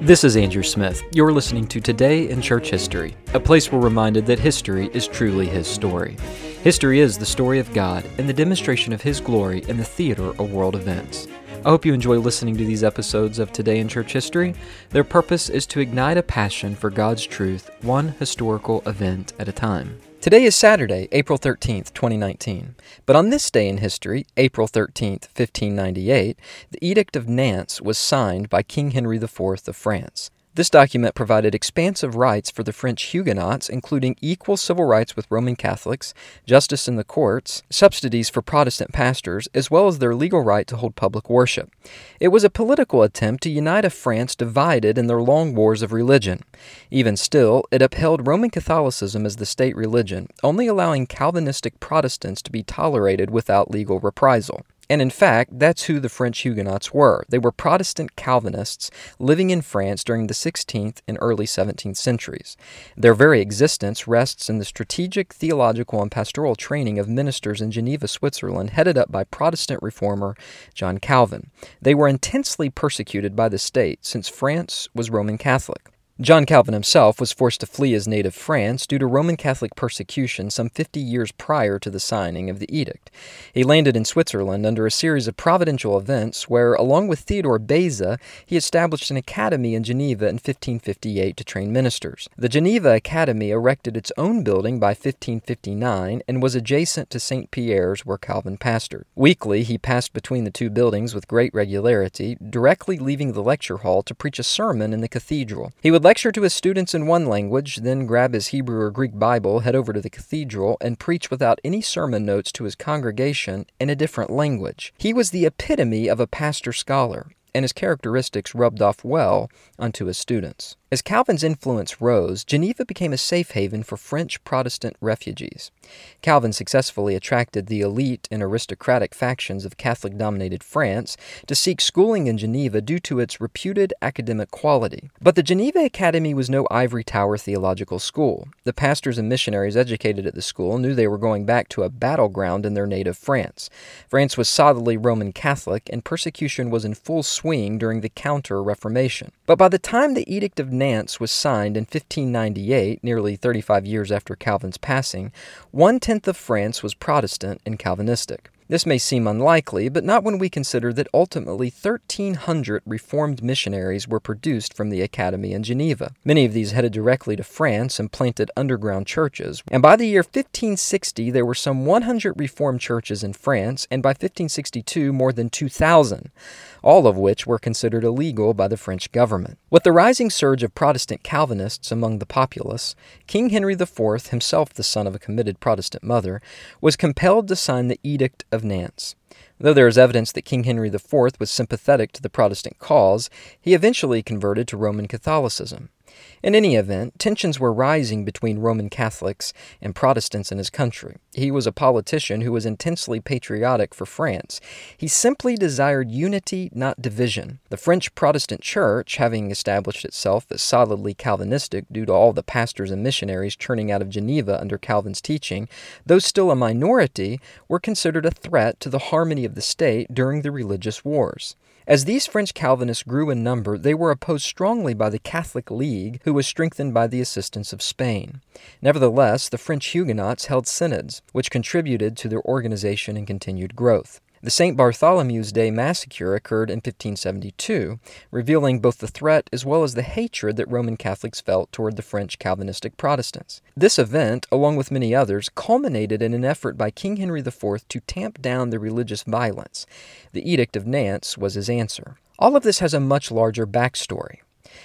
This is Andrew Smith. You're listening to Today in Church History, a place we're reminded that history is truly His story. History is the story of God and the demonstration of His glory in the theater of world events. I hope you enjoy listening to these episodes of Today in Church History. Their purpose is to ignite a passion for God's truth, one historical event at a time. Today is Saturday, April 13th, 2019. But on this day in history, April 13th, 1598, the Edict of Nantes was signed by King Henry IV of France. This document provided expansive rights for the French Huguenots, including equal civil rights with Roman Catholics, justice in the courts, subsidies for Protestant pastors, as well as their legal right to hold public worship. It was a political attempt to unite a France divided in their long wars of religion. Even still, it upheld Roman Catholicism as the state religion, only allowing Calvinistic Protestants to be tolerated without legal reprisal. And in fact, that's who the French Huguenots were. They were Protestant Calvinists living in France during the 16th and early 17th centuries. Their very existence rests in the strategic, theological, and pastoral training of ministers in Geneva, Switzerland, headed up by Protestant reformer John Calvin. They were intensely persecuted by the state since France was Roman Catholic. John Calvin himself was forced to flee his native France due to Roman Catholic persecution some 50 years prior to the signing of the edict. He landed in Switzerland under a series of providential events where, along with Theodore Beza, he established an academy in Geneva in 1558 to train ministers. The Geneva Academy erected its own building by 1559 and was adjacent to St. Pierre's where Calvin pastored. Weekly, he passed between the two buildings with great regularity, directly leaving the lecture hall to preach a sermon in the cathedral. He would lecture to his students in one language, then grab his Hebrew or Greek Bible, head over to the cathedral, and preach without any sermon notes to his congregation in a different language. He was the epitome of a pastor scholar, and his characteristics rubbed off well onto his students. As Calvin's influence rose, Geneva became a safe haven for French Protestant refugees. Calvin successfully attracted the elite and aristocratic factions of Catholic dominated France to seek schooling in Geneva due to its reputed academic quality. But the Geneva Academy was no ivory tower theological school. The pastors and missionaries educated at the school knew they were going back to a battleground in their native France. France was solidly Roman Catholic, and persecution was in full swing during the Counter Reformation. But by the time the Edict of Nantes was signed in 1598, nearly 35 years after Calvin's passing, one tenth of France was Protestant and Calvinistic. This may seem unlikely, but not when we consider that ultimately 1,300 Reformed missionaries were produced from the Academy in Geneva. Many of these headed directly to France and planted underground churches, and by the year 1560 there were some 100 Reformed churches in France, and by 1562 more than 2,000, all of which were considered illegal by the French government. With the rising surge of Protestant Calvinists among the populace, King Henry IV, himself the son of a committed Protestant mother, was compelled to sign the Edict of of Nantes. Though there is evidence that King Henry IV was sympathetic to the Protestant cause, he eventually converted to Roman Catholicism. In any event, tensions were rising between Roman Catholics and Protestants in his country. He was a politician who was intensely patriotic for France. He simply desired unity, not division. The French Protestant Church, having established itself as solidly Calvinistic due to all the pastors and missionaries churning out of Geneva under Calvin's teaching, though still a minority, were considered a threat to the harmony of the state during the religious wars. As these French Calvinists grew in number, they were opposed strongly by the Catholic League, who was strengthened by the assistance of Spain. Nevertheless, the French Huguenots held synods, which contributed to their organization and continued growth. The St. Bartholomew's Day massacre occurred in 1572, revealing both the threat as well as the hatred that Roman Catholics felt toward the French Calvinistic Protestants. This event, along with many others, culminated in an effort by King Henry IV to tamp down the religious violence. The Edict of Nantes was his answer. All of this has a much larger backstory.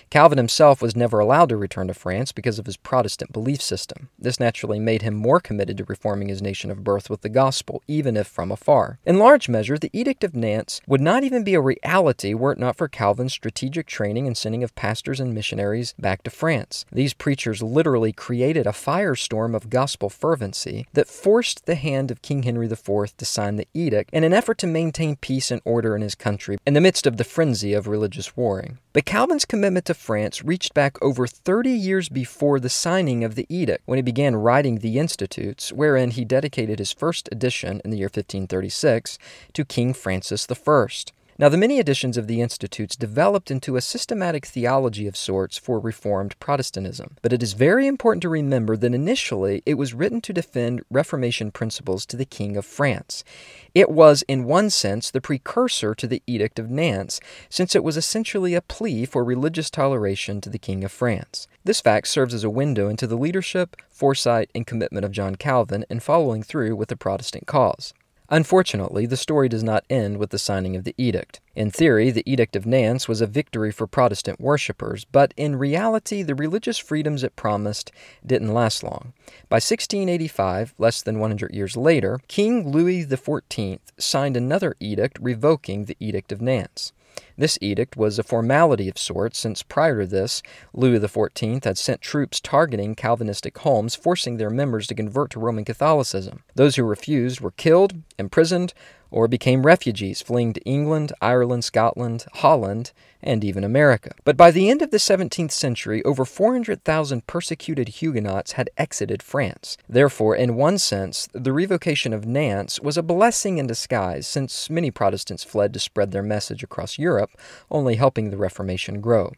Calvin himself was never allowed to return to France because of his Protestant belief system. This naturally made him more committed to reforming his nation of birth with the gospel, even if from afar. In large measure, the Edict of Nantes would not even be a reality were it not for Calvin's strategic training and sending of pastors and missionaries back to France. These preachers literally created a firestorm of gospel fervency that forced the hand of King Henry IV to sign the edict in an effort to maintain peace and order in his country in the midst of the frenzy of religious warring. But Calvin's commitment to France reached back over 30 years before the signing of the edict, when he began writing the Institutes, wherein he dedicated his first edition in the year 1536 to King Francis I. Now, the many editions of the Institutes developed into a systematic theology of sorts for Reformed Protestantism. But it is very important to remember that initially it was written to defend Reformation principles to the King of France. It was, in one sense, the precursor to the Edict of Nantes, since it was essentially a plea for religious toleration to the King of France. This fact serves as a window into the leadership, foresight, and commitment of John Calvin in following through with the Protestant cause. Unfortunately, the story does not end with the signing of the edict. In theory, the Edict of Nantes was a victory for Protestant worshippers, but in reality, the religious freedoms it promised didn't last long. By 1685, less than 100 years later, King Louis XIV signed another edict revoking the Edict of Nantes. This edict was a formality of sorts, since prior to this, Louis XIV had sent troops targeting Calvinistic homes, forcing their members to convert to Roman Catholicism. Those who refused were killed, imprisoned, or became refugees fleeing to England, Ireland, Scotland, Holland, and even America. But by the end of the 17th century, over 400,000 persecuted Huguenots had exited France. Therefore, in one sense, the revocation of Nantes was a blessing in disguise, since many Protestants fled to spread their message across Europe, only helping the Reformation grow.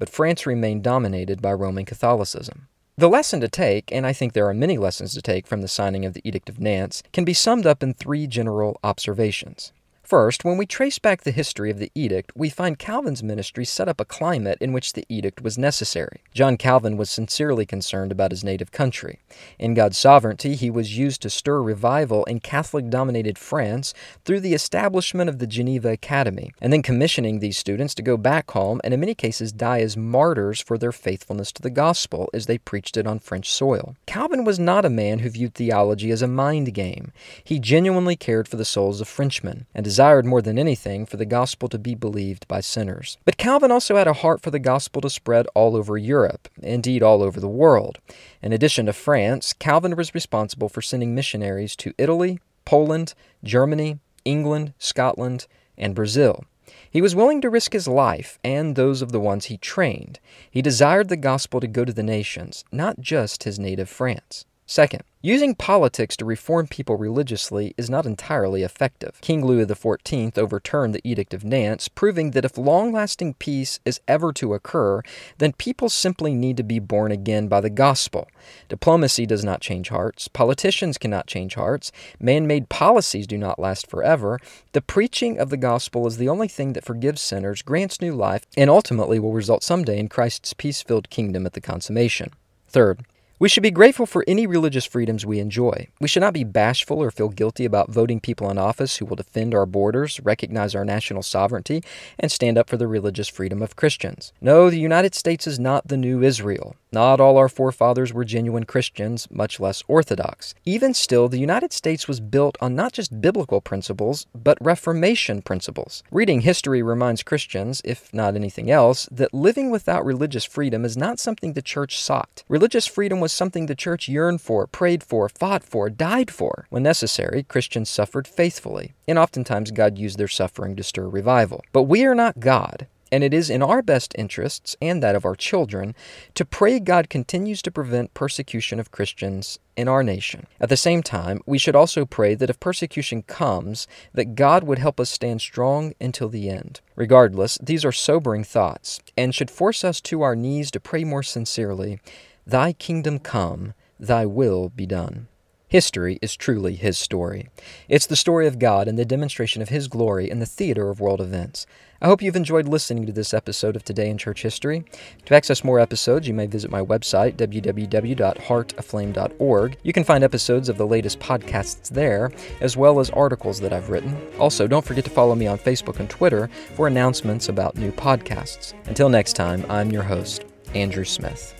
But France remained dominated by Roman Catholicism. The lesson to take, and I think there are many lessons to take from the signing of the Edict of Nantes, can be summed up in three general observations. First, when we trace back the history of the edict, we find Calvin's ministry set up a climate in which the edict was necessary. John Calvin was sincerely concerned about his native country. In God's sovereignty, he was used to stir revival in Catholic dominated France through the establishment of the Geneva Academy, and then commissioning these students to go back home and in many cases die as martyrs for their faithfulness to the gospel as they preached it on French soil. Calvin was not a man who viewed theology as a mind game. He genuinely cared for the souls of Frenchmen and desired desired more than anything for the gospel to be believed by sinners. But Calvin also had a heart for the gospel to spread all over Europe, indeed all over the world. In addition to France, Calvin was responsible for sending missionaries to Italy, Poland, Germany, England, Scotland, and Brazil. He was willing to risk his life and those of the ones he trained. He desired the gospel to go to the nations, not just his native France. Second, using politics to reform people religiously is not entirely effective. King Louis XIV overturned the Edict of Nantes, proving that if long lasting peace is ever to occur, then people simply need to be born again by the gospel. Diplomacy does not change hearts, politicians cannot change hearts, man made policies do not last forever. The preaching of the gospel is the only thing that forgives sinners, grants new life, and ultimately will result someday in Christ's peace filled kingdom at the consummation. Third, we should be grateful for any religious freedoms we enjoy. We should not be bashful or feel guilty about voting people in office who will defend our borders, recognize our national sovereignty, and stand up for the religious freedom of Christians. No, the United States is not the new Israel. Not all our forefathers were genuine Christians, much less Orthodox. Even still, the United States was built on not just biblical principles, but Reformation principles. Reading history reminds Christians, if not anything else, that living without religious freedom is not something the church sought. Religious freedom was something the church yearned for, prayed for, fought for, died for. When necessary, Christians suffered faithfully, and oftentimes God used their suffering to stir revival. But we are not God and it is in our best interests and that of our children to pray God continues to prevent persecution of Christians in our nation. At the same time, we should also pray that if persecution comes, that God would help us stand strong until the end. Regardless, these are sobering thoughts and should force us to our knees to pray more sincerely, Thy kingdom come, thy will be done. History is truly His story. It's the story of God and the demonstration of His glory in the theater of world events. I hope you've enjoyed listening to this episode of Today in Church History. To access more episodes, you may visit my website, www.heartaflame.org. You can find episodes of the latest podcasts there, as well as articles that I've written. Also, don't forget to follow me on Facebook and Twitter for announcements about new podcasts. Until next time, I'm your host, Andrew Smith.